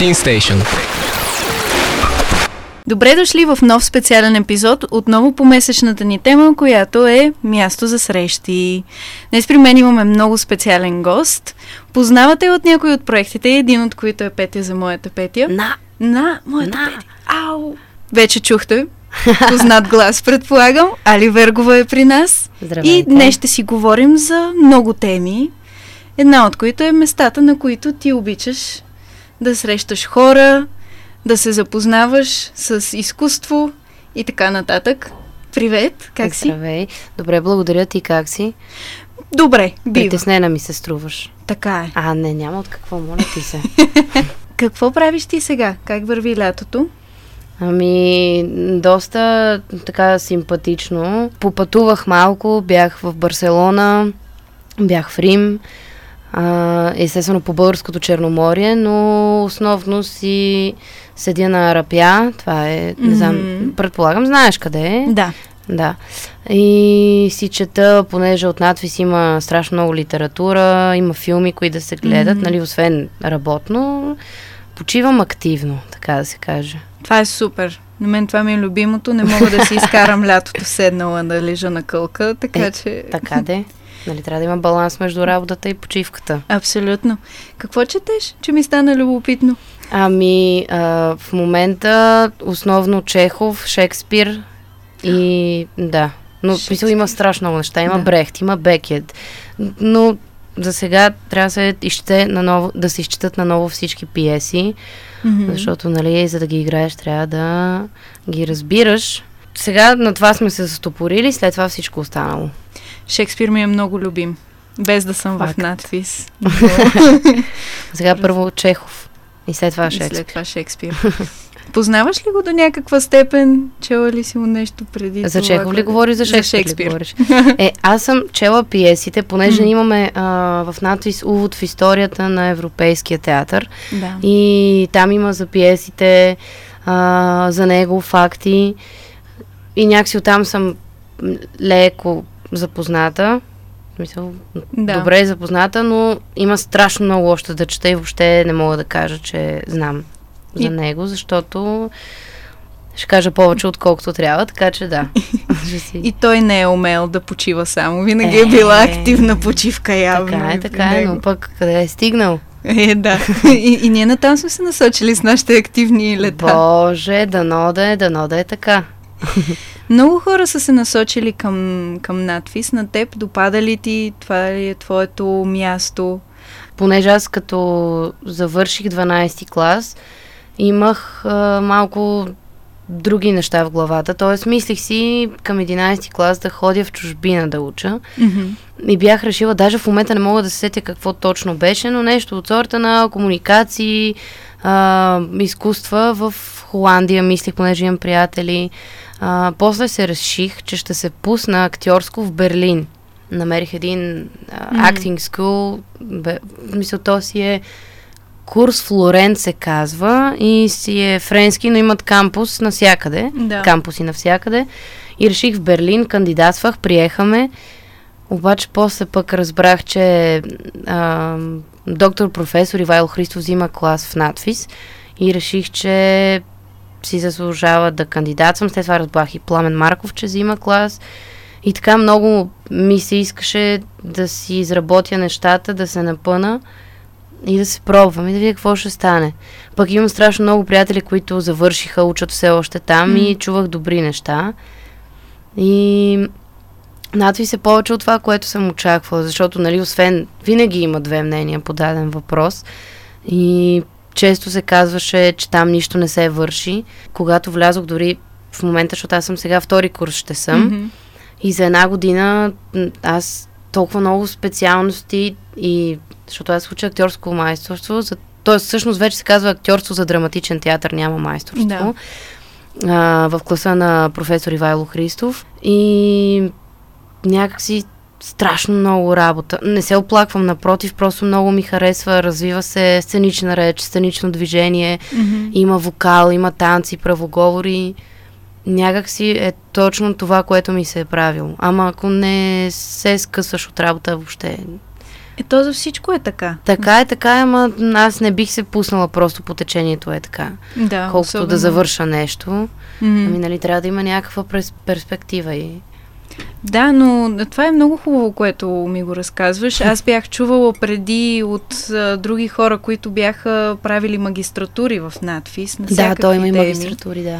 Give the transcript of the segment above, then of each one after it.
Teen Station. Добре дошли в нов специален епизод, отново по месечната ни тема, която е място за срещи. Днес при мен имаме много специален гост. Познавате от някой от проектите, един от които е Петя за моята Петя. На! На моята На. Петя. Ау! Вече чухте. Познат глас, предполагам. Али Вергова е при нас. Здравейте. И днес ще си говорим за много теми. Една от които е местата, на които ти обичаш да срещаш хора, да се запознаваш с изкуство и така нататък. Привет, как си? Здравей. Добре, благодаря ти. Как си? Добре, бива. Притеснена ми се струваш. Така е. А, не, няма от какво, моля ти се. Какво правиш ти сега? Как върви лятото? Ами, доста така симпатично. Попътувах малко, бях в Барселона, бях в Рим, а, естествено по българското Черноморие, но основно си седя на Арапя, това е, не знам, Мгм. предполагам, знаеш къде е. Да. Да. И си чета, понеже от надвис има страшно много литература, има филми, които да се гледат, Мгм. нали, освен работно, почивам активно, така да се каже. Това е супер. На мен това ми е любимото. Не мога да си изкарам лятото седнала да лежа на кълка, така Е, че... Така де. Нали, трябва да има баланс между работата и почивката. Абсолютно. Какво четеш, че ми стана любопитно? Ами, а, в момента основно Чехов, Шекспир и да. Но Шекспир. смисъл има страшно много неща. Има Да. Брехт, има Бекет. Но за сега трябва да се, изчете наново, да се изчитат наново всички пиеси, Мгм. защото, нали, за да ги играеш, трябва да ги разбираш. Сега на това сме се застопорили, след това всичко останало. Шекспир ми е много любим. Без да съм Факт. в надпис. Сега първо Чехов и след това И Шекспир. След това Шекспир. Познаваш ли го до някаква степен? Чела ли си му нещо преди За това, Чехов ли говориш, за За Шекспир, Шекспир. ли говориш? Е, аз съм чела пиесите, понеже Мгм. имаме а, в надпис увод в историята на Европейския театър Да. и там има за пиесите, а, за него факти и някакси оттам съм леко запозната. В Смисъл, да. добре е запозната, но има страшно много още да чета и въобще не мога да кажа, че знам за И- него, защото ще кажа повече, отколкото трябва, така че да. И той не е умел да почива само. Винаги е Е, била активна почивка явно. Така е, при така е, но пък къде е стигнал? Е, да. И, и ние натам сме се насочили с нашите активни лета. Боже, дано да е, дано да е така. Много хора са се насочили към, към надпис. На теб допада ли ти? Това ли е твоето място? Понеже аз като завърших 12-ти клас, имах а, малко други неща в главата. Тоест, мислих си към 11-ти клас да ходя в чужбина да уча. Мгм. И бях решила, даже в момента не мога да се сетя какво точно беше, но нещо от сорта на комуникации, а, изкуства в Холандия, мислих, понеже имам приятели. А, после се реших, че ще се пусна актьорско в Берлин. Намерих един а, Мгм. acting school, бе, мисля, то си е курс Флорент се казва и си е френски, но имат кампус навсякъде Да. кампуси навсякъде. И реших в Берлин, кандидатствах, приехаме. Обаче после пък разбрах, че а, доктор професор Ивайло Христов взима клас в надфис и реших, че си заслужава да кандидатствам. След това разбрах и Пламен Марков, че взима клас. И така много ми се искаше да си изработя нещата, да се напъна и да се пробвам и да видя какво ще стане. Пък имам страшно много приятели, които завършиха, учат все още там М. и чувах добри неща. И надви се повече от това, което съм очаквала, защото, нали, освен, винаги има две мнения по даден въпрос и често се казваше, че там нищо не се върши. Когато влязох дори в момента, защото аз съм сега втори курс ще съм, Мгм. и за една година аз толкова много специалности и защото аз уча актьорско майсторство, за, т.е. всъщност вече се казва актьорство за драматичен театър, няма майсторство. Да. А, в класа на професор Ивайло Христов и някакси страшно много работа. Не се оплаквам, напротив, просто много ми харесва, развива се сценична реч, сценично движение, Мгм. има вокал, има танци, правоговори. Някак си е точно това, което ми се е правило. Ама ако не се скъсваш от работа въобще, Е, то за всичко е така. Така е, така е, ама аз не бих се пуснала просто по течението е така. Да, Колкото особено. да завърша нещо, М. ами нали трябва да има някаква перспектива и... Да, но това е много хубаво, което ми го разказваш. Аз бях чувала преди от а, други хора, които бяха правили магистратури в надфис. На Да, той има и магистратури, да.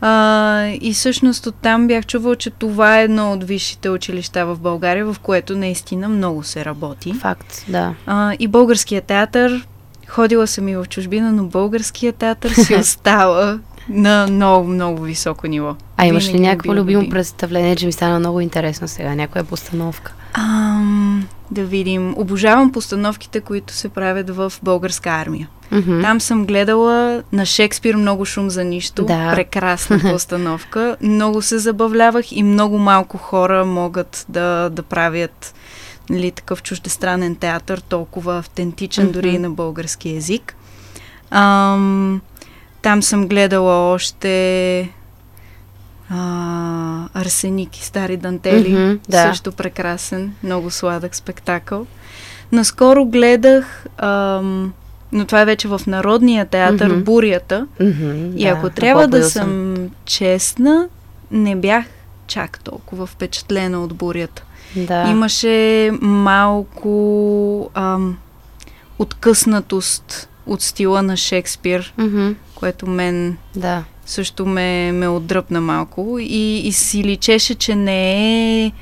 А, и всъщност оттам бях чувала, че това е едно от висшите училища в България, в което наистина много се работи. Факт, да. А, и българския театър, ходила съм и в чужбина, но българския театър си остава на много, много високо ниво. А имаш ли е някакво любимо любим. представление, че ми стана много интересно сега? Някоя постановка? Ам, да видим. Обожавам постановките, които се правят в българска армия. Мгм. Там съм гледала на Шекспир много шум за нищо. Да. Прекрасна постановка. Много се забавлявах и много малко хора могат да, да правят нали, такъв чуждестранен театър, толкова автентичен, Мгм. дори и на български язик. Ам, там съм гледала още а, Арсеник и Стари дантели. Мгм, да. Също прекрасен, много сладък спектакъл. Наскоро гледах, ам, но това е вече в Народния театър, Мгм. Бурята. Мгм, И да, ако трябва да съм честна, не бях чак толкова впечатлена от Бурята. Да. Имаше малко ам, откъснатост от стила на Шекспир, Мгм, което мен да. също ме, ме отдръпна малко и, и си личеше, че не е...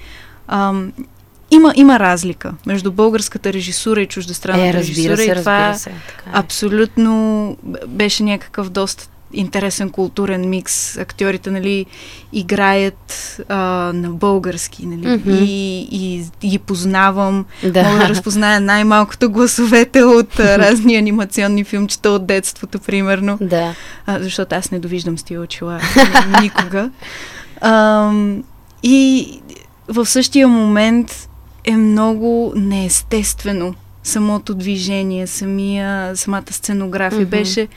Ам, има, има разлика между българската режисура и чуждестранната Е, режисура се, и това се. Така е. абсолютно беше някакъв доста интересен културен микс. Актьорите, нали, играят а, на български, нали, Мгм. и, и, и ги познавам. Да. Мога да разпозная най-малкото гласовете от а, разни анимационни филмчета от детството, примерно Да. а, защото аз не довиждам с тия очила никога. Ам, и в същия момент е много неестествено самото движение, самия, самата сценография. Мгм. Беше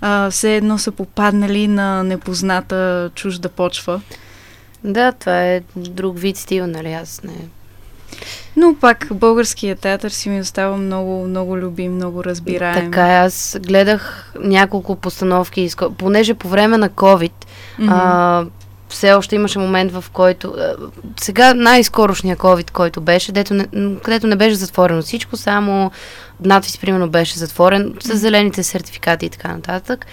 а, все едно са попаднали на непозната чужда почва. Да, това е друг вид стил, нали? Аз не... Но пак българският театър си ми остава много, много любим, много разбираем. Така е, аз гледах няколко постановки, понеже по време на COVID Мгм. а, все още имаше момент, в който... А, сега най-скорошния COVID, който беше, дето не, където не беше затворено всичко, само надпис, примерно, беше затворен с зелените сертификати и така нататък.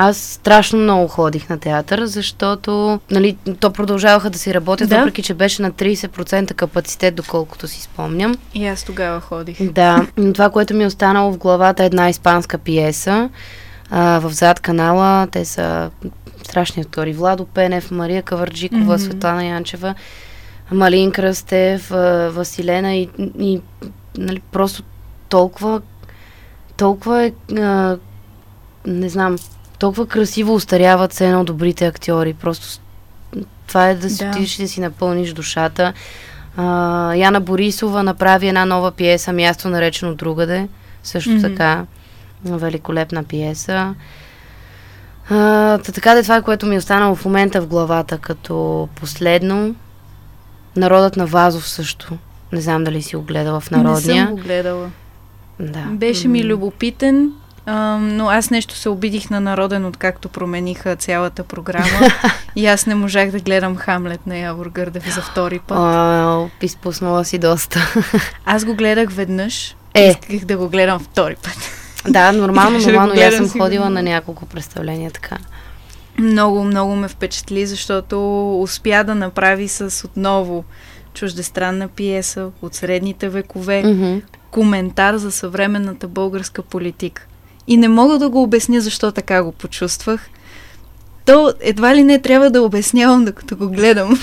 Аз страшно много ходих на театър, защото нали, то продължаваха да си работят, Да. въпреки че беше на 30% капацитет, доколкото си спомням. И аз тогава ходих. Да, но това, което ми е останало в главата е една испанска пиеса а, в зад канала. Те са страшни актори. Владо Пенев, Мария Каварджикова, mm-hmm. Светлана Янчева, Малин Кръстев, Василена и, и нали, просто толкова толкова е а, не знам, толкова красиво устаряват се едно добрите актьори. Просто това е да си Да. отидеш и да си напълниш душата. А, Яна Борисова направи една нова пиеса Място наречено другаде. Също Мгм. така. Великолепна пиеса. А, та така да това е което ми е останало в момента в главата като последно. Народът на Вазов също. Не знам дали си го гледала в Не Народния. съм го гледала. Да. Беше ми любопитен, а, но аз нещо се обидих на Народен, откакто промениха цялата програма. и аз не можах да гледам Хамлет на Явор Гърдев за втори път. А, изпуснала си доста. Аз го гледах веднъж. Е. Исках да го гледам втори път. Да, нормално, нормално. И аз съм ходила на няколко представления така. Много, много ме впечатли, защото успя да направи с отново чуждестранна пиеса от средните векове, Мгм. коментар за съвременната българска политика. И не мога да го обясня защо така го почувствах. То едва ли не трябва да обяснявам, докато го гледам.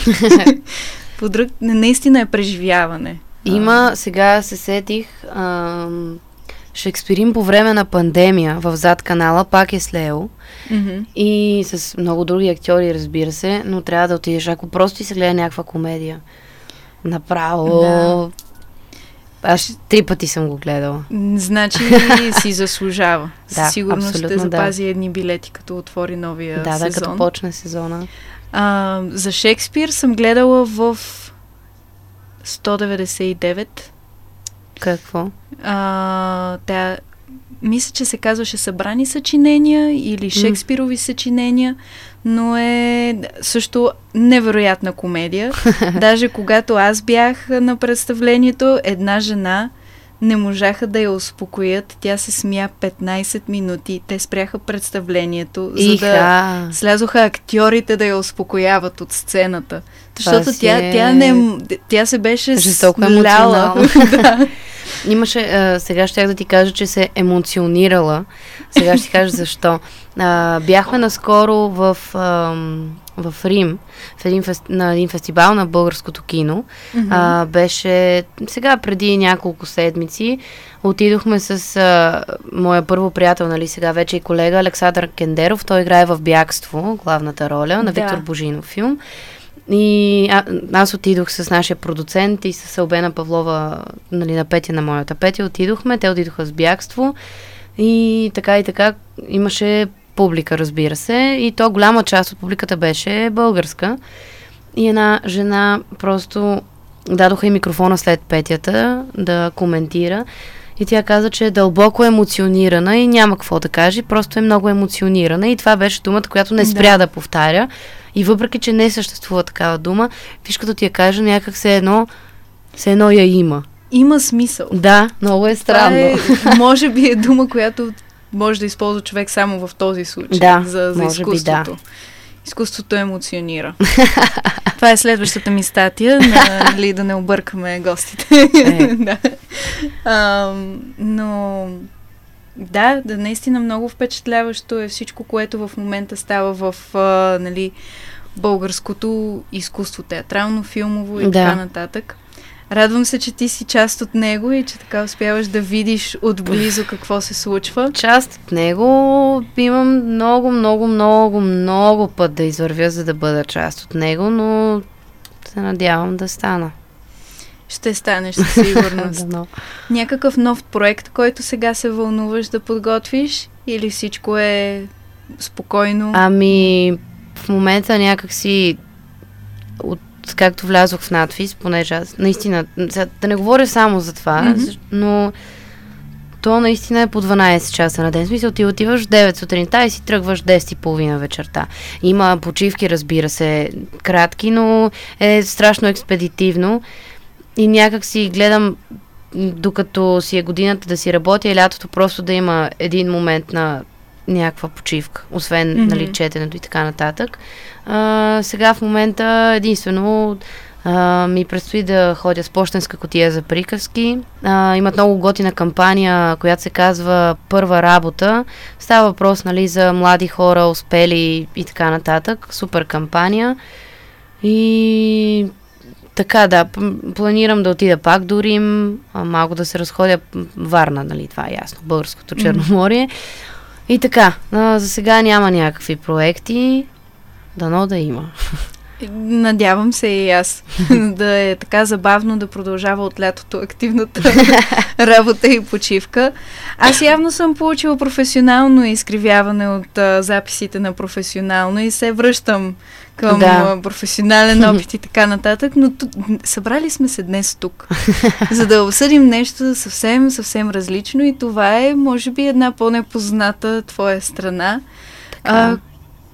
По друг, наистина е преживяване. Има, сега се сетих, ам, Шекспирин по време на пандемия в зад канала пак е с Лео Мгм. и с много други актьори, разбира се, но трябва да отидеш, ако просто ти се гледа някаква комедия. Направо. Да. Аз три пъти съм го гледала. Значи си заслужава. Да, Със сигурност ще абсолютно да. запази едни билети, като отвори новия да, да, сезон. като почне сезона. А, за Шекспир съм гледала в 199. Какво? А, тя, мисля, че се казваше Събрани съчинения или Шекспирови съчинения, но е също невероятна комедия. Даже когато аз бях на представлението, една жена не можаха да я успокоят. Тя се смя 15 минути. Те спряха представлението, за Иха. да слязоха актьорите да я успокояват от сцената. Защото тя, е тя, не, тя се беше Жестоко сляла. да. Имаше, а, сега ще да ти кажа, че се емоционирала. Сега ще ти кажа защо. А, бяхме наскоро в, ам, в Рим, в един фес, на един фестивал на българското кино. А, беше сега преди няколко седмици. Отидохме с а, моя първо приятел, нали сега вече и колега Александър Кендеров. Той играе в Бягство, главната роля на Да. Виктор Божинов филм. И а, аз отидох с нашия продуцент и с Албена Павлова, нали, на Петя на моята Петя. Отидохме, те отидоха с бягство и така и така имаше публика, разбира се. И то голяма част от публиката беше българска. И една жена просто дадоха и микрофона след Петята да коментира. И тя каза, че е дълбоко емоционирана и няма какво да каже, просто е много емоционирана. И това беше думата, която не спря да, да повтаря. И въпреки, че не съществува такава дума, виж като ти я кажа, някак се едно, се едно я има. Има смисъл. Да, много е странно. Това е, може би е дума, която може да използва човек само в този случай. Да, за, за може би изкуството. да. Изкуството емоционира. Това е следващата ми статия, на, нали, да не объркаме гостите. Е. да. а, но да, да, наистина много впечатляващо е всичко, което в момента става в а, нали, българското изкуство, театрално, филмово и Да. така нататък. Радвам се, че ти си част от него и че така успяваш да видиш отблизо какво се случва. Част от него имам много, много, много, много път да извървя, за да бъда част от него, но се надявам да стана. Ще станеш със сигурност. Някакъв нов проект, който сега се вълнуваш да подготвиш? Или всичко е спокойно? Ами, в момента някакси от както влязох в надфис, понеже аз наистина, да не говоря само за това, mm-hmm. но то наистина е по 12 часа на ден. В смисъл, ти отиваш в 9 сутринта и си тръгваш 10 и половина вечерта. Има почивки, разбира се, кратки, но е страшно експедитивно и някак си гледам докато си е годината да си работя и лятото просто да има един момент на някаква почивка, освен mm-hmm. нали, четенето и така нататък. А, сега в момента единствено а, ми предстои да ходя с почтенска котия за приказки. А, имат много готина кампания, която се казва Първа работа. Става въпрос нали, за млади хора, успели и така нататък. Супер кампания. И така, да, планирам да отида пак до Рим, малко да се разходя Варна, нали, това е ясно, българското Черноморие. И така, а, за сега няма някакви проекти, дано да има. Надявам се и аз да е така забавно да продължава от лятото активната работа и почивка. Аз явно съм получила професионално изкривяване от а, записите на професионално и се връщам към Да. професионален опит и така нататък, но ту, събрали сме се днес тук, за да обсъдим нещо съвсем, съвсем различно и това е, може би, една по-непозната твоя страна. А,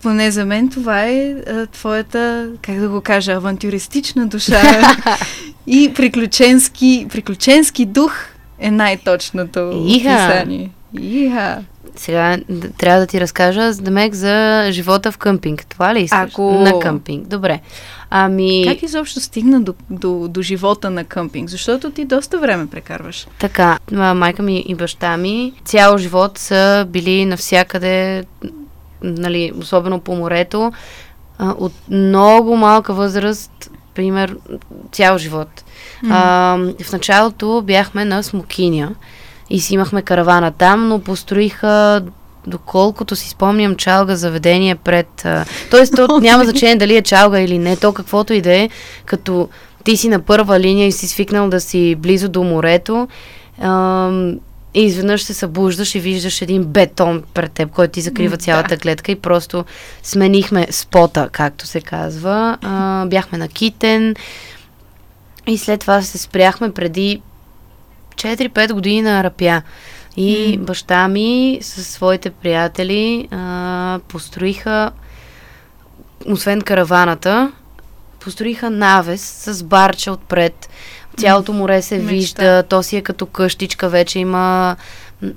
поне за мен това е а, твоята, как да го кажа, авантюристична душа и приключенски, приключенски дух е най-точното Иха! описание. Иха! Сега трябва да ти разкажа, Демек, за живота в къмпинг. Това ли искаш? Ако- На къмпинг. Добре. Ами, Как изобщо стигна до, до, до живота на къмпинг? Защото ти доста време прекарваш. така, майка ми и баща ми цял живот са били навсякъде, нали, особено по морето, от много малка възраст, пример, цял живот. А, в началото бяхме на Смокиня и си имахме каравана там, но построиха доколкото си спомням, чалга заведение пред... А, тоест, то няма значение дали е чалга или не, то каквото и да е, като ти си на първа линия и си свикнал да си близо до морето, ам, и изведнъж се събуждаш и виждаш един бетон пред теб, който ти закрива цялата клетка и просто сменихме спота, както се казва. А, бяхме на Китен и след това се спряхме преди 4-5 години на Арапя. И mm. баща ми със своите приятели а, построиха, освен караваната, построиха навес с барча отпред. Цялото море се Мечта. вижда, то си е като къщичка, вече има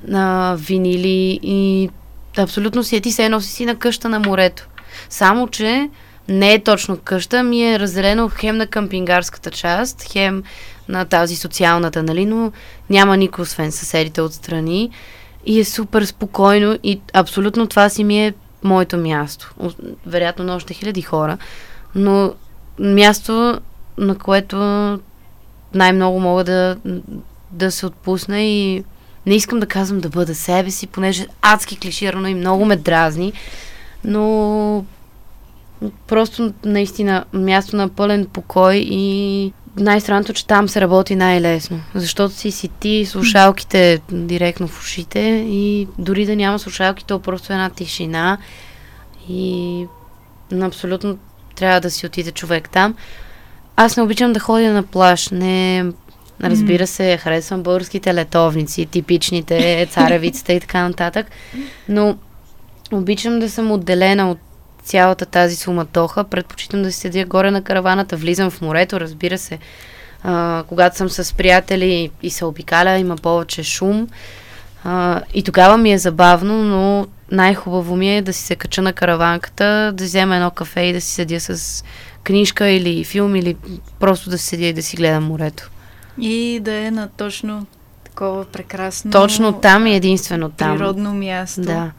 на винили и абсолютно си е ти се носи си на къща на морето. Само, че не е точно къща, ми е разделено хем на къмпингарската част, хем на тази социалната, нали, но няма никой освен съседите отстрани и е супер спокойно и абсолютно това си ми е моето място. Вероятно на още хиляди хора, но място, на което най-много мога да, да се отпусна и не искам да казвам да бъда себе си, понеже адски клиширано и много ме дразни, но просто наистина място на пълен покой и най-странното, че там се работи най-лесно, защото си си ти слушалките директно в ушите и дори да няма слушалки, то просто е една тишина и абсолютно трябва да си отиде човек там. Аз не обичам да ходя на плаж, не Разбира се, харесвам българските летовници, типичните царевицата и така нататък, но обичам да съм отделена от цялата тази суматоха. Предпочитам да седя горе на караваната, влизам в морето, разбира се. А, когато съм с приятели и се обикаля, има повече шум. А, и тогава ми е забавно, но най-хубаво ми е да си се кача на караванката, да взема едно кафе и да си седя с книжка или филм, или просто да седя и да си гледам морето. И да е на точно такова прекрасно... Точно там и единствено там. Природно място. Да.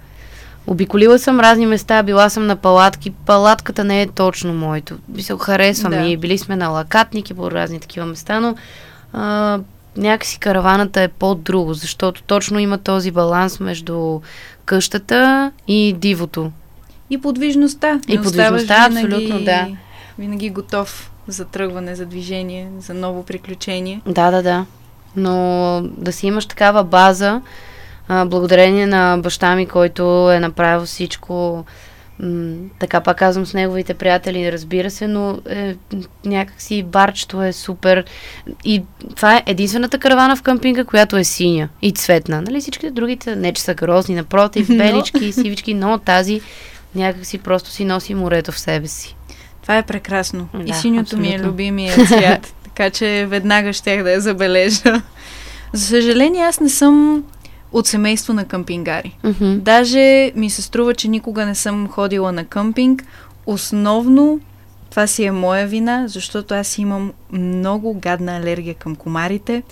Обиколила съм разни места, била съм на палатки. Палатката не е точно моето. Мисъл, харесва да. ми. Били сме на лакатники по разни такива места, но а, някакси караваната е по-друго, защото точно има този баланс между къщата и дивото. И подвижността. И подвижността, абсолютно, да. Винаги готов за тръгване, за движение, за ново приключение. Да, да, да. Но да си имаш такава база, а, благодарение на баща ми, който е направил всичко, м- така пак казвам с неговите приятели, разбира се, но е, някакси барчето е супер. И това е единствената каравана в къмпинга, която е синя и цветна. Нали всичките другите, не че са грозни, напротив, белички, сивички, но тази някакси просто си носи морето в себе си. Това е прекрасно. Да, и синьото абсолютно. ми е любимия цвят, така че веднага щях да я забележа. За съжаление, аз не съм от семейство на къмпингари. Mm-hmm. Даже ми се струва, че никога не съм ходила на къмпинг. Основно това си е моя вина, защото аз имам много гадна алергия към комарите.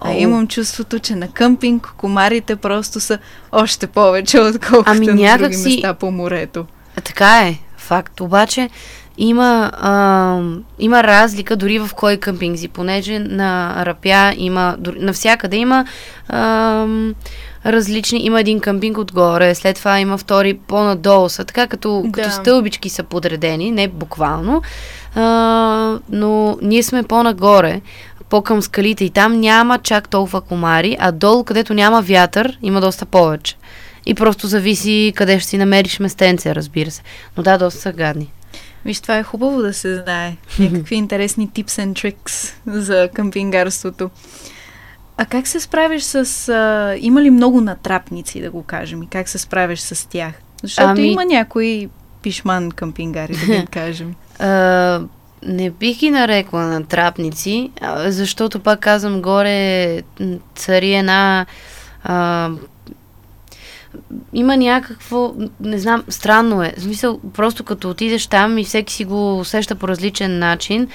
А имам чувството, че на къмпинг комарите просто са още повече, отколкото ами, на други си... места по морето. А, така е, факт. Обаче, има, а, има разлика дори в кой къмпинг си, понеже на Рапя има, навсякъде има а, различни, има един къмпинг отгоре, след това има втори по-надолу са, така като, да. като стълбички са подредени, не буквално, а, но ние сме по-нагоре, по-към скалите и там няма чак толкова комари, а долу, където няма вятър, има доста повече. И просто зависи къде ще си намериш местенце, разбира се. Но да, доста са гадни. Виж, това е хубаво да се знае. Някакви интересни tips and tricks за къмпингарството. А как се справиш с... А, има ли много натрапници, да го кажем, и как се справиш с тях? Защото ами... има някои пишман къмпингари, да ги кажем. А, не бих ги нарекла натрапници, защото пак казвам, горе цари една а, има някакво, не знам, странно е. В смисъл, просто като отидеш там и всеки си го усеща по различен начин,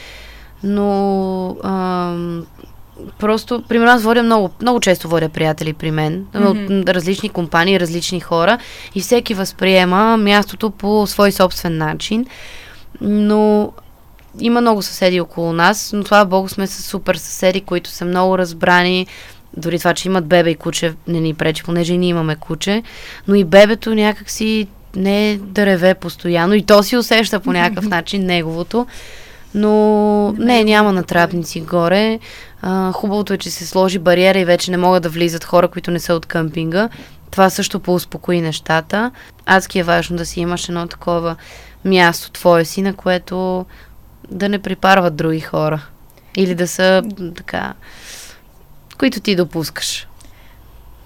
но ам, просто, примерно аз водя много, много често водя приятели при мен, mm-hmm. от различни компании, различни хора и всеки възприема мястото по свой собствен начин, но има много съседи около нас, но това Богу сме с супер съседи, които са много разбрани, дори това, че имат бебе и куче, не ни пречи, понеже ние имаме куче, но и бебето някакси не е да реве постоянно и то си усеща по някакъв начин неговото. Но не, няма натрапници горе. А, хубавото е, че се сложи бариера и вече не могат да влизат хора, които не са от къмпинга. Това също поуспокои нещата. Адски е важно да си имаш едно такова място твое си, на което да не припарват други хора. Или да са така които ти допускаш.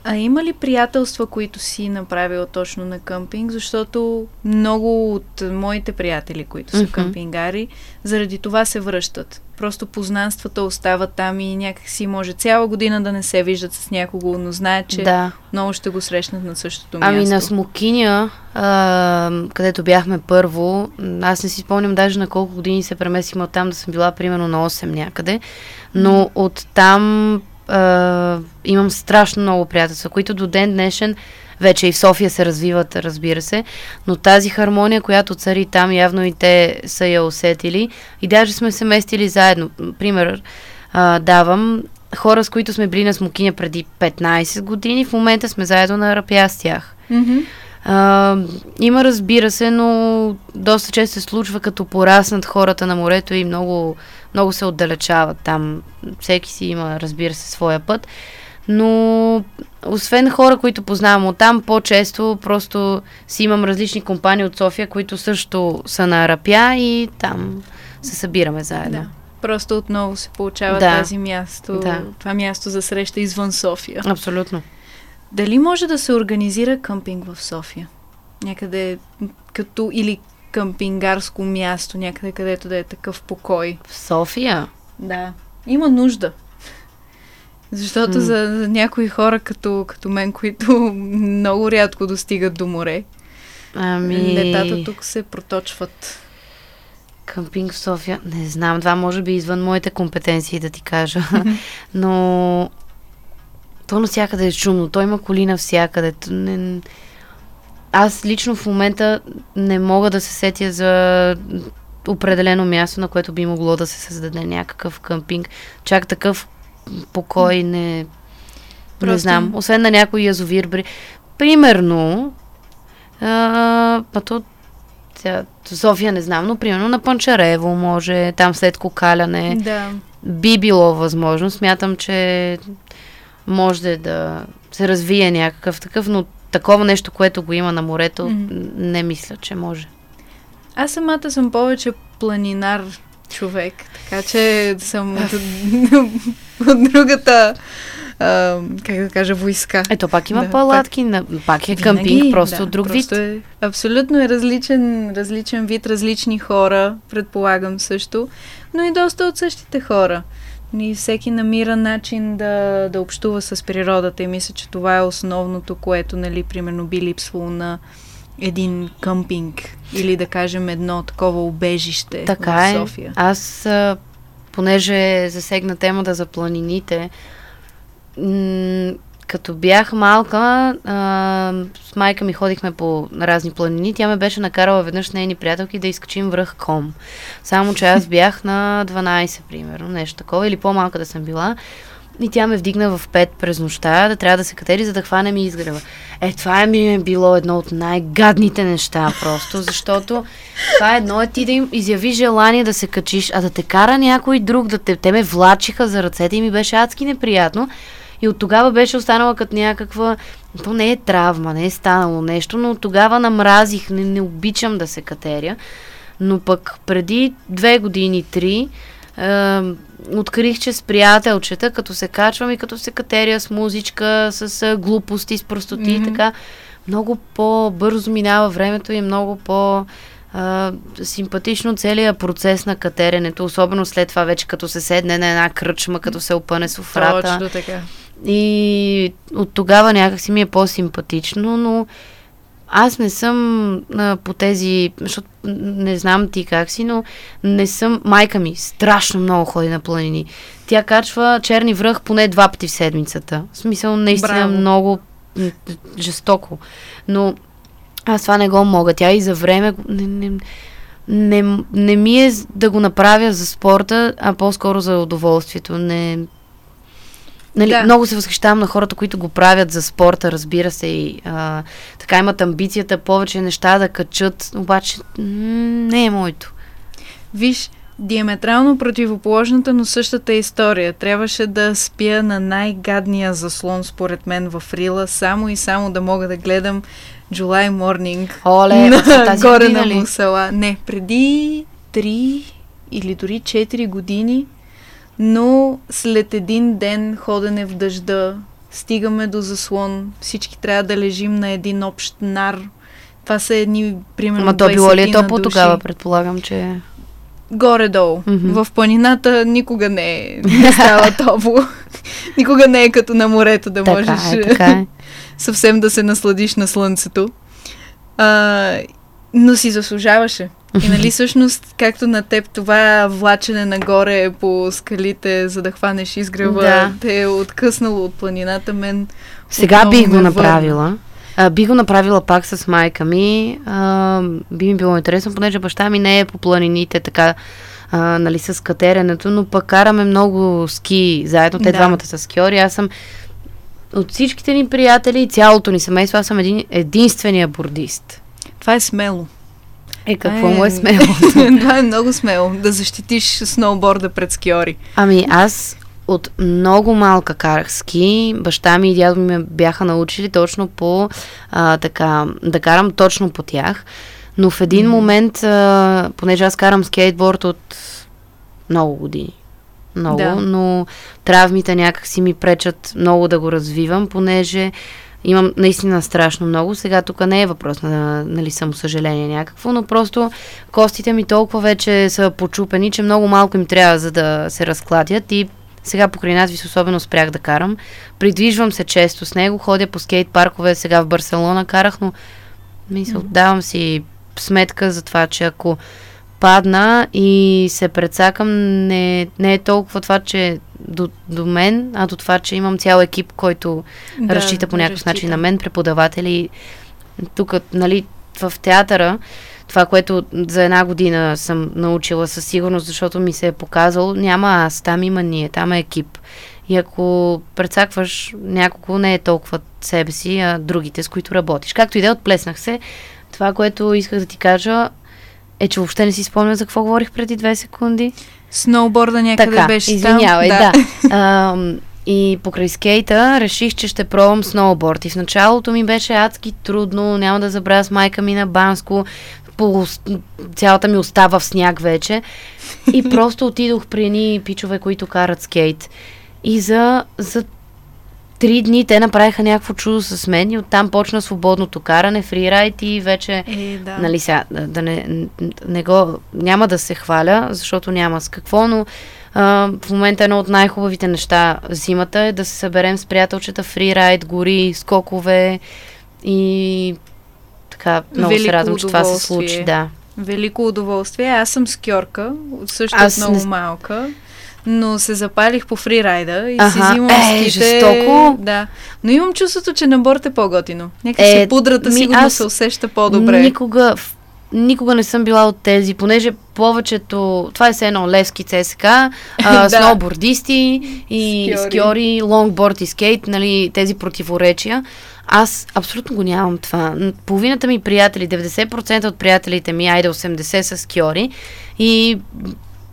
А има ли приятелства, които си направила точно на къмпинг? Защото много от моите приятели, които са Мгм. къмпингари, заради това се връщат. Просто познанствата остават там и някакси може цяла година да не се виждат с някого, но знаят, че Да. много ще го срещнат на същото Ами място. на Смокиня, а, където бяхме първо, аз не си спомням даже на колко години се преместихме от там, да съм била примерно на 8 някъде, но от там а, имам страшно много приятелства, които до ден днешен вече и в София се развиват, разбира се, но тази хармония, която цари там, явно и те са я усетили и даже сме се местили заедно. Пример а, давам, хора, с които сме били на Смокиня преди 15 години, в момента сме заедно на Арапя с тях. Мгм. А, има, разбира се, но доста често се случва, като пораснат хората на морето и много, много се отдалечават там. Всеки си има, разбира се, своя път. Но, освен хора, които познавам от там, по-често просто си имам различни компании от София, които също са на Арапя и там се събираме заедно. Да. Просто отново се получава Да. тази място, Да. това място за среща извън София. Абсолютно. Дали може да се организира къмпинг в София? Някъде като или къмпингарско място, някъде където да е такъв покой. В София? Да. Има нужда. Защото за, за някои хора като, като мен, които много рядко достигат до море, Ами... летата тук се проточват. Къмпинг в София, не знам, това може би извън моите компетенции да ти кажа, но то навсякъде е шумно, то има коли навсякъде. Не... Аз лично в момента не мога да се сетя за определено място, на което би могло да се създаде някакъв къмпинг. Чак такъв покой не... Не Просто- знам. Освен на някой язовир. бри- Примерно, а, па то в София не знам, но примерно на Панчарево може, там след кокаляне. Да. Би било възможно. Смятам, че може да се развие някакъв такъв, но такова нещо, което го има на морето, Мгм. не мисля, че може. Аз самата съм повече планинар човек, така че съм от, от другата, а, как да кажа, войска. Ето пак има Да, палатки, на, пак е Винаги, къмпинг, просто да, друг просто вид. Е, абсолютно е различен, различен вид, различни хора, предполагам също, но и доста от същите хора. И всеки намира начин да, да общува с природата и мисля, че това е основното, което, нали, примерно би липсвало на един къмпинг или да кажем едно такова убежище Така в е. София. Аз, а, понеже засегна темата за планините, м- като бях малка, а, с майка ми ходихме по разни планини. Тя ме беше накарала веднъж нейни приятелки да изкачим връх Ком. Само, че аз бях на 12, примерно, нещо такова, или по-малка да съм била. И тя ме вдигна в 5 през нощта, да трябва да се катери, за да хванем изгрева. Е, това ми е било едно от най-гадните неща просто, защото това е едно е ти да им изяви желание да се качиш, а да те кара някой друг, да те, те ме влачиха за ръцете и ми беше адски неприятно. И от тогава беше останала като някаква... То не е травма, не е станало нещо, но от тогава намразих, не, не обичам да се катеря. Но пък преди две години, три, е, открих, че с приятелчета, като се качвам и като се катеря с музичка, с е, глупости, с простоти и Мгм. така, много по-бързо минава времето и много по- а, симпатично целият процес на катеренето, особено след това вече като се седне на една кръчма, като се опъне софрата. Точно така. И от тогава някак си ми е по-симпатично, но аз не съм а, по тези, защото не знам ти как си, но не съм, майка ми страшно много ходи на планини. Тя качва черни връх поне два пъти в седмицата. В смисъл наистина Браво. много жестоко. Но аз това не го мога. Тя и за време не, не, не, не ми е да го направя за спорта, а по-скоро за удоволствието. Не, Нали, Да. Много се възхищавам на хората, които го правят за спорта, разбира се, и а, така имат амбицията повече неща да качат, обаче м- не е моето. Виж, диаметрално противоположната, но същата история. Трябваше да спя на най-гадния заслон, според мен, в Рила, само и само да мога да гледам July Morning Оле, на, тази горе година на? Мусала. Не, преди 3 или дори 4 години но след един ден ходене в дъжда, стигаме до заслон, всички трябва да лежим на един общ нар. Това са едни, примерно, Ма то било ли е топло души. тогава, предполагам, че... Горе-долу. Мгм. В планината никога не, е, не става топло. никога не е като на морето да Така можеш е, така е. съвсем да се насладиш на слънцето. А, но си заслужаваше. И нали всъщност, както на теб, това влачене нагоре по скалите, за да хванеш изгрева, Да. те е откъснало от планината, мен Сега бих го направила. А, би го направила пак с майка ми. А, би ми било интересно, понеже баща ми не е по планините така, а, нали, с катеренето, но пък караме много ски заедно. Те Да. двамата са скиори. Аз съм от всичките ни приятели и цялото ни семейство, аз съм един, единствения бордист. Това е смело. Е, какво му е смело? Това е много смело, да защитиш сноуборда пред скиори. Ами аз от много малка карах ски. Баща ми и дядо ми ме бяха научили точно по а, така, да карам точно по тях. Но в един Мгм. момент, а, понеже аз карам скейтборд от много години, много, Да. но травмите някак си ми пречат много да го развивам, понеже имам наистина страшно много. Сега тук не е въпрос на нали, самосъжаление някакво, но просто костите ми толкова вече са почупени, че много малко им трябва за да се разкладят и сега покрай надвис особено спрях да карам. Придвижвам се често с него, ходя по скейт паркове, сега в Барселона карах, но мисъл, Мгм. давам си сметка за това, че ако падна и се прецакам, не, не е толкова това, че до, до мен, а до това, че имам цял екип, който да, разчита по някакъв начин на мен, преподаватели. Тук, нали, в театъра, това, което за една година съм научила със сигурност, защото ми се е показало, няма аз, там има ние, там е екип. И ако прецакваш няколко, не е толкова себе си, а другите, с които работиш. Както и да е, отплеснах се. Това, което исках да ти кажа, е, че въобще не си спомням за какво говорих преди две секунди. Сноуборда някъде Така, беше извинявай, там. да. Ам, и покрай скейта реших, че ще пробвам сноуборд. И в началото ми беше адски трудно, няма да забравя с майка ми на Банско, по цялата ми остава в сняг вече. И просто отидох при едни пичове, които карат скейт. И за, за три дни те направиха някакво чудо с мен и оттам почна свободното каране, фрирайд и вече Е, да. Нали сега, да, не, не го, няма да се хваля, защото няма с какво, но а, в момента едно от най-хубавите неща зимата е да се съберем с приятелчета, фрирайд, гори, скокове и така, много Велико се радвам, че това се случи, да. Велико удоволствие. Аз съм скьорка, също Аз много не- малка. Но се запалих по фрирайда и си Аха, взимам е, ските. жестоко. Да. Но имам чувството, че на борт е по-готино. Някакси Е, пудрата ми, сигурно аз се усеща по-добре. Никога, никога не съм била от тези, понеже повечето, това е все едно левски ЦСК, а, Да. сноубордисти и Скиори. скиори, лонгборд и скейт, нали, тези противоречия. Аз абсолютно го нямам това. Половината ми приятели, 90% от приятелите ми, айде 80 са скиори и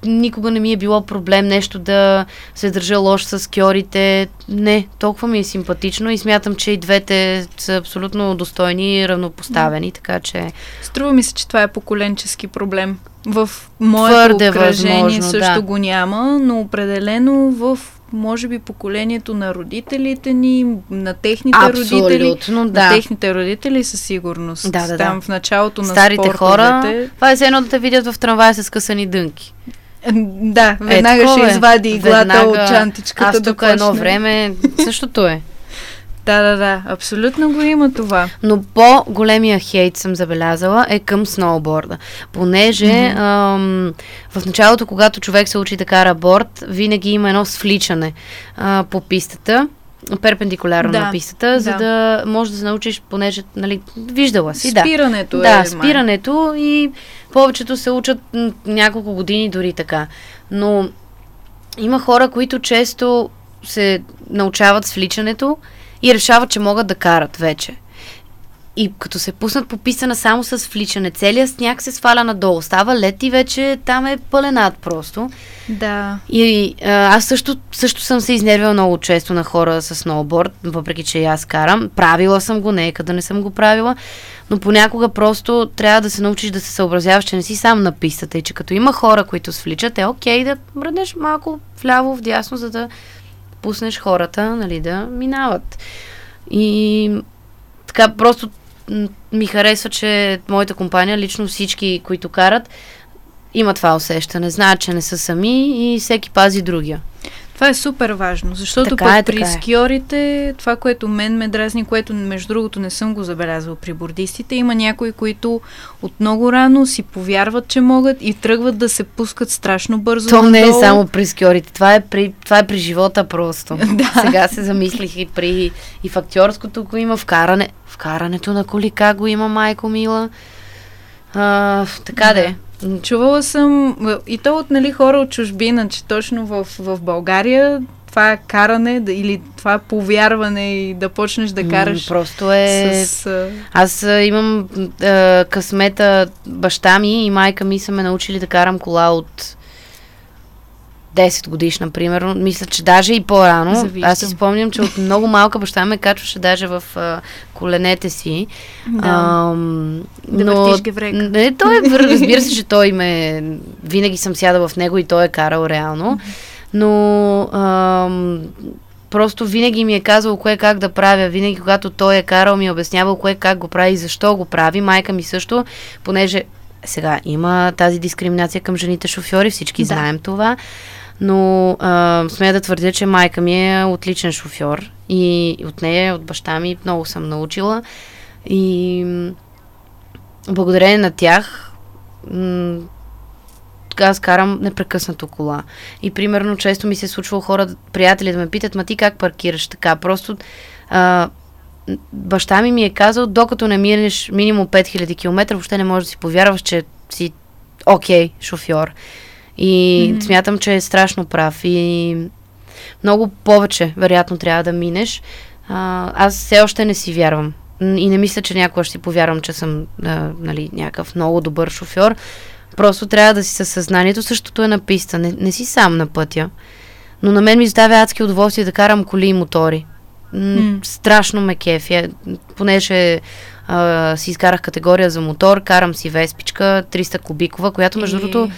никога не ми е било проблем нещо да се държа лош с скиорите. Не, толкова ми е симпатично и смятам, че и двете са абсолютно достойни и равнопоставени, така че Струва ми се, че това е поколенчески проблем. В моето Твърде обкръжение възможно, също да. го няма, но определено в може би поколението на родителите ни, на техните родители. абсолютно, На да. техните родители със сигурност. Да, да, Там да. в началото на Старите хора, спортовете. това е едно да те видят в трамвая с скъсани дънки. Да, веднага такова ще е. извади иглата Веднага. от чантичката Аз да тук едно почне. време същото е. Да, да, да, абсолютно го има това. Но по-големия хейт съм забелязала е към сноуборда. Понеже Мгм. ам, в началото, когато човек се учи да кара борд, винаги има едно свличане а, по пистата, перпендикулярно Да, на пистата, за да. да можеш да се научиш, понеже, нали, виждала си, да. Спирането е. Да, май. спирането и повечето се учат няколко години дори така. Но има хора, които често се научават свличането и решават, че могат да карат вече. И като се пуснат по писана само с вличане, целият сняг се сваля надолу. Става лед и вече там е пълен ад просто. Да. И а, аз също, също съм се изнервила много често на хора с сноуборд, въпреки че и аз карам. Правила съм го, нека да не съм го правила, но понякога просто трябва да се научиш да се съобразяваш, че не си сам на пистата и че като има хора, които свличат, е окей да мръднеш малко вляво, вдясно, за да пуснеш хората, нали, да минават. И така просто ми харесва, че моята компания, лично всички, които карат, има това усещане. Знаят, че не са сами и всеки пази другия. Това е супер важно, защото така е, при е. скиорите, това, което мен ме дразни, което между другото не съм го забелязала при бордистите, има някои, които от много рано си повярват, че могат и тръгват да се пускат страшно бързо. То надолу. не е само при скиорите, това е при, това е при живота просто. да. Сега се замислих и при и в актьорското го има, в каране, в карането на коли как го има майко мила. А, така да. де. Чувала съм и то от нали, хора от чужбина, че точно в, в България това каране да, или това повярване и да почнеш да караш. Просто е. С, Аз имам а, късмета, баща ми и майка ми са ме научили да карам кола от 10 годишна, примерно. Мисля, че даже и по-рано. Завиждам. Аз си спомням, че от много малка баща ме качваше даже в а, коленете си. Да. А, да но. Не, той, е, разбира се, че той ме... Винаги съм сяда в него и той е карал реално. Но а, просто винаги ми е казал кое как да правя. Винаги, когато той е карал, ми е обяснявал кое как го прави и защо го прави. Майка ми също, понеже сега има тази дискриминация към жените шофьори, всички да. знаем това но а, смея да твърдя, че майка ми е отличен шофьор и от нея, от баща ми много съм научила и благодарение на тях м- аз карам непрекъснато кола. И примерно често ми се е случва хора, приятели да ме питат, ма ти как паркираш така? Просто а, баща ми ми е казал, докато не минеш минимум 5000 км, въобще не можеш да си повярваш, че си окей okay, шофьор. И mm-hmm. смятам, че е страшно прав. И много повече, вероятно, трябва да минеш. А, аз все още не си вярвам. И не мисля, че някога ще си повярвам, че съм а, нали, някакъв много добър шофьор. Просто трябва да си със съзнанието. Същото е на писта. Не, не си сам на пътя. Но на мен ми издава адски удоволствие да карам коли и мотори. Mm. Страшно ме кефи. Понеже а, си изкарах категория за мотор, карам си Веспичка 300 кубикова, която между другото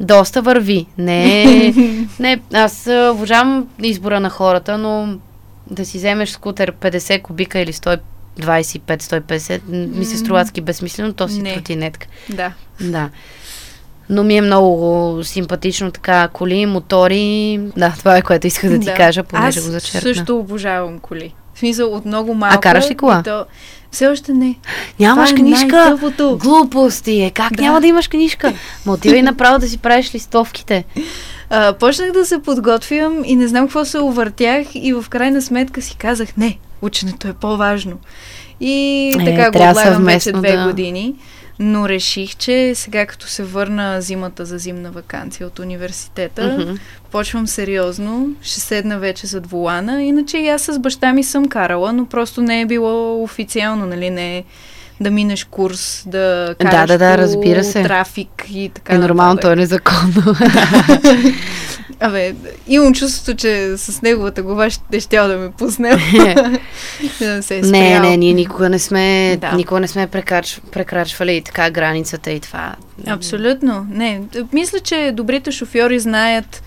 доста върви. Не, не аз уважавам избора на хората, но да си вземеш скутер 50 кубика или 125-150, ми се струва безсмислено, то си не. тротинетка. Да. Да. Но ми е много симпатично така коли, мотори. Да, това е което исках да ти да. кажа, понеже Аз го зачерпна. също обожавам коли. В смисъл от много малко. А караш ли кола? То... Все още не. Нямаш Това е книжка? Глупости е. Как да. няма да имаш книжка? Ма отивай направо да си правиш листовките. А, почнах да се подготвям и не знам какво се увъртях и в крайна сметка си казах, не, ученето е по-важно. И е, така го отлагам вече две да. години. Но реших, че сега като се върна зимата за зимна вакансия от университета, mm-hmm. почвам сериозно, ще седна вече зад волана. Иначе и аз с баща ми съм карала, но просто не е било официално, нали, не е да минеш курс, да караш да, да, да, разбира се. трафик и така. Е нормално, то е незаконно. Абе, имам чувството, че с неговата глава ще, ще да ме пусне. да се е не, не, ние никога не сме, да. никога не сме прекрач, прекрачвали така границата и това. Абсолютно. Не, мисля, че добрите шофьори знаят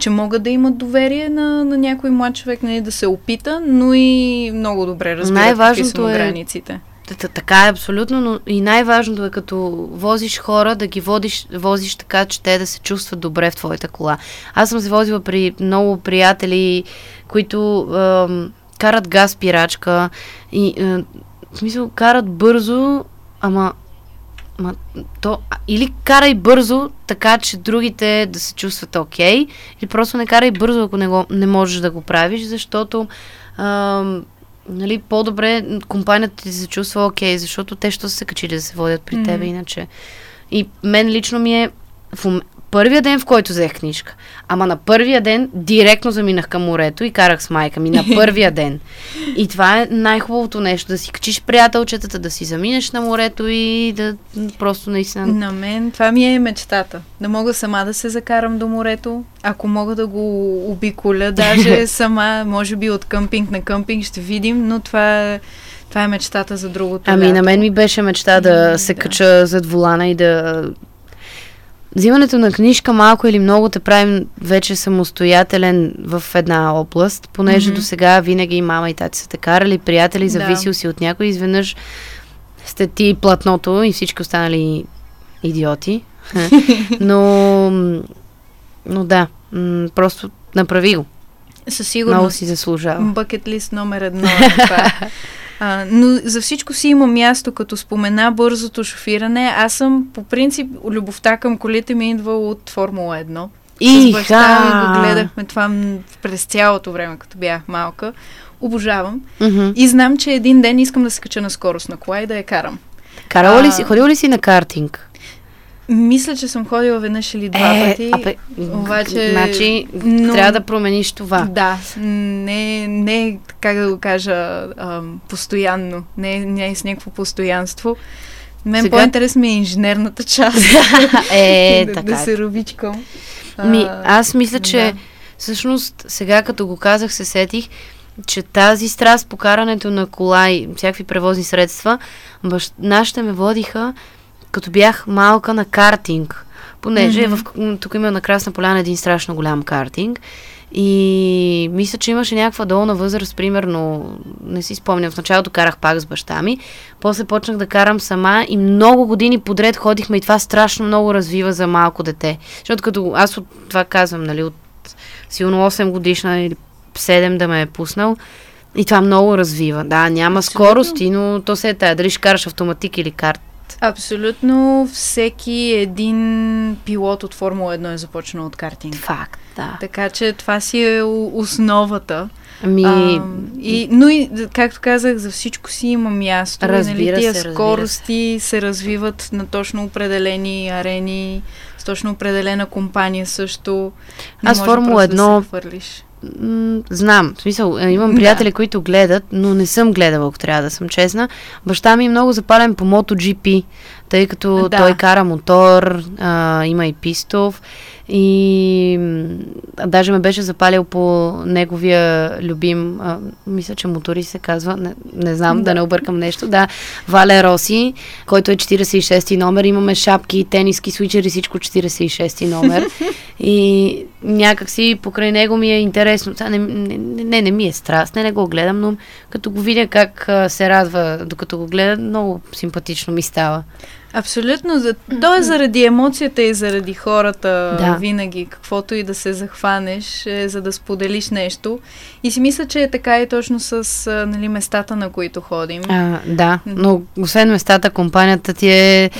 че могат да имат доверие на, на някой млад човек, нали, да се опита, но и много добре разбират Най-важното е границите. Така е абсолютно, но и най-важното е като возиш хора, да ги водиш, возиш така, че те да се чувстват добре в твоята кола. Аз съм се возила при много приятели, които е, карат газ пирачка и е, в смисъл карат бързо, ама Ма, то, или карай бързо, така че другите да се чувстват окей, okay, или просто не карай бързо, ако не, го, не можеш да го правиш, защото а, нали, по-добре компанията ти се чувства окей, okay, защото те ще са се качили да се водят при mm. тебе иначе. И мен лично ми е, в, първия ден, в който взех книжка. Ама на първия ден директно заминах към морето и карах с майка ми. На първия ден. И това е най-хубавото нещо. Да си качиш приятелчетата, да си заминеш на морето и да просто наистина... На мен това ми е мечтата. Да мога сама да се закарам до морето. Ако мога да го обиколя, даже сама, може би от къмпинг на къмпинг ще видим, но това е това е мечтата за другото. Ами лято. на мен ми беше мечта да се да. кача зад волана и да Взимането на книжка малко или много те правим вече самостоятелен в една област, понеже mm-hmm. до сега винаги и мама и тати са те карали, приятели, да. зависил си от някой, изведнъж сте ти платното и всички останали идиоти. но, но да, просто направи го. Със сигурност. Много си заслужава. Бъкет лист номер едно. А, но за всичко си има място, като спомена бързото шофиране. Аз съм, по принцип, любовта към колите ми идва от Формула 1. И С баща ми го гледахме това през цялото време, като бях малка. Обожавам. Mm-hmm. И знам, че един ден искам да се кача на скорост на кола и да я карам. Карала ли си, ходил ли си на картинг? Мисля, че съм ходила веднъж или два е, пъти. Абе, обаче, значи, но, трябва да промениш това. Да, не, не как да го кажа, а, постоянно. Не, не е с някакво постоянство. Мен Сега... по-интересно ми е инженерната част. е, да, така. Да се ровичкам. Ми, аз мисля, че да. всъщност сега като го казах, се сетих, че тази страст по карането на кола и всякакви превозни средства, бащ... нашите ме водиха като бях малка на картинг, понеже mm-hmm. в, тук има на Красна поляна един страшно голям картинг. И мисля, че имаше някаква долна възраст, примерно, не си спомням, в началото карах пак с баща ми, после почнах да карам сама и много години подред ходихме и това страшно много развива за малко дете. Защото като аз от това казвам, нали, от силно 8 годишна или 7 да ме е пуснал, и това много развива. Да, няма Абсолютно. скорости, но то се е тая. Дали ще караш автоматик или карт, Абсолютно всеки един пилот от Формула 1 е започнал от картинг. Факт, да. Така че това си е основата. Ами... А, и, но и, както казах, за всичко си има място. Разбира нали, тия се, скорости се. се развиват на точно определени арени, с точно определена компания също. Не Аз Формула 1 да знам, в смисъл, е, имам приятели, да. които гледат, но не съм гледала, ако трябва да съм честна. Баща ми е много запален по MotoGP, тъй като да. той кара мотор, а, има и пистов и а, даже ме беше запалил по неговия любим, а, мисля, че мотори се казва, не, не знам, да. да не объркам нещо, да, Вале Роси, който е 46-ти номер, имаме шапки, тениски, свичери, всичко 46-ти номер и някакси покрай него ми е интересно. Не, не, не, не ми е страст, не, не го гледам, но като го видя как се радва, докато го гледа, много симпатично ми става. Абсолютно. За... То е заради емоцията и заради хората да. винаги. Каквото и да се захванеш, е, за да споделиш нещо. И си мисля, че е така и точно с нали, местата, на които ходим. А, да, но освен местата, компанията ти е,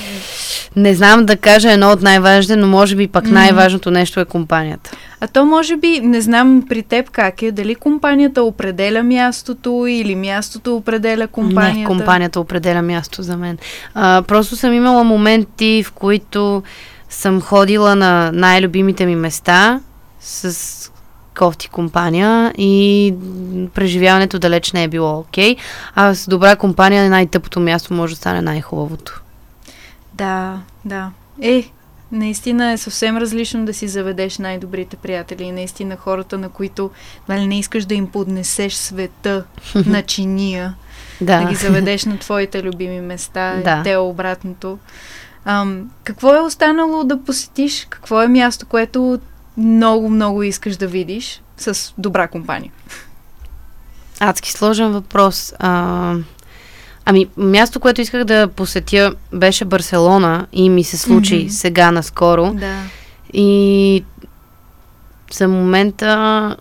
не знам да кажа едно от най-важните, но може би пък най-важното нещо е компанията. А то може би, не знам при теб как е, дали компанията определя мястото или мястото определя компанията? Не, компанията определя място за мен. А, просто съм имала моменти, в които съм ходила на най-любимите ми места с кофти компания и преживяването далеч не е било окей, okay, а с добра компания най-тъпото място може да стане най-хубавото. Да, да. Е, Наистина е съвсем различно да си заведеш най-добрите приятели и наистина хората, на които нали, не искаш да им поднесеш света на чиния, да. да ги заведеш на твоите любими места да. и те обратното. Ам, какво е останало да посетиш? Какво е място, което много, много искаш да видиш с добра компания? Адски сложен въпрос. А, Ами, място, което исках да посетя беше Барселона и ми се случи mm-hmm. сега наскоро. Да. И за момента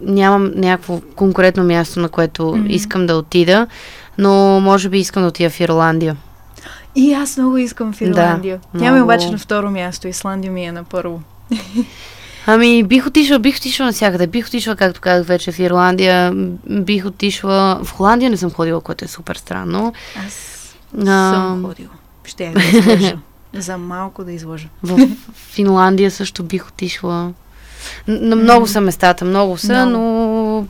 нямам някакво конкретно място, на което mm-hmm. искам да отида, но може би искам да отида в Ирландия. И аз много искам в Ирландия. Да, Тя много... ми обаче на второ място, Исландия ми е на първо. Ами, бих отишла, бих отишла навсякъде. Бих отишла, както казах вече, в Ирландия. Бих отишла... В Холандия не съм ходила, което е супер странно. Аз а... съм ходила. Ще я да За малко да изложа. В Финландия също бих отишла. На много са местата, много са, много. но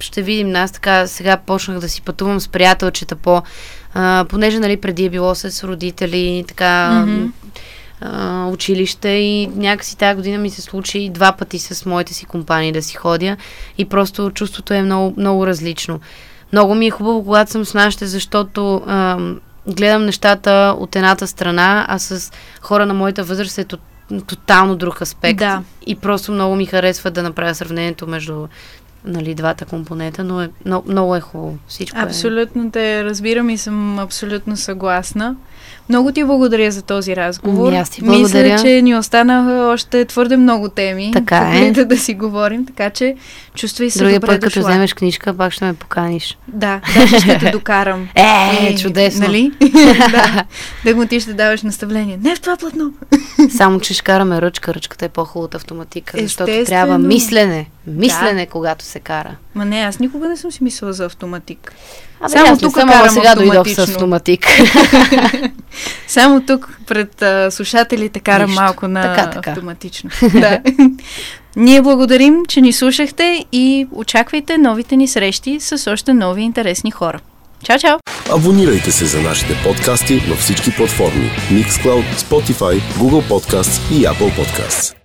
ще видим. Аз така сега почнах да си пътувам с приятелчета по... А, понеже, нали, преди е било с родители, така... Mm-hmm а, училище и някакси тази година ми се случи два пъти с моите си компании да си ходя и просто чувството е много, много различно. Много ми е хубаво, когато съм с нашите, защото а, гледам нещата от едната страна, а с хора на моята възраст е тотално друг аспект. Да. И просто много ми харесва да направя сравнението между нали, двата компонента, но е, много, много е хубаво. Всичко е- абсолютно е... те разбирам и съм абсолютно съгласна. Много ти благодаря за този разговор. Аз ти благодаря. Мисля, че ни останаха още твърде много теми. Така е. Да, да си говорим, така че чувствай се Другия добре път, като вземеш книжка, пак ще ме поканиш. Да, даже ще те докарам. Е, е чудесно. Нали? да. Да му ти ще даваш наставление. Не в това платно. Само, че ще караме ръчка. Ръчката е по-хубава от автоматика, защото Естествено. трябва мислене. Мислене, да. когато се кара. Ма не, аз никога не съм си мислила за автоматик. Абе, Само тук карам сега дойдох с автоматик. Само тук пред а, слушателите карам Нищо. малко на така, така. автоматично. да. Ние благодарим, че ни слушахте и очаквайте новите ни срещи с още нови интересни хора. Чао, чао! Абонирайте се за нашите подкасти във всички платформи Mixcloud, Spotify, Google Podcasts и Apple Podcasts.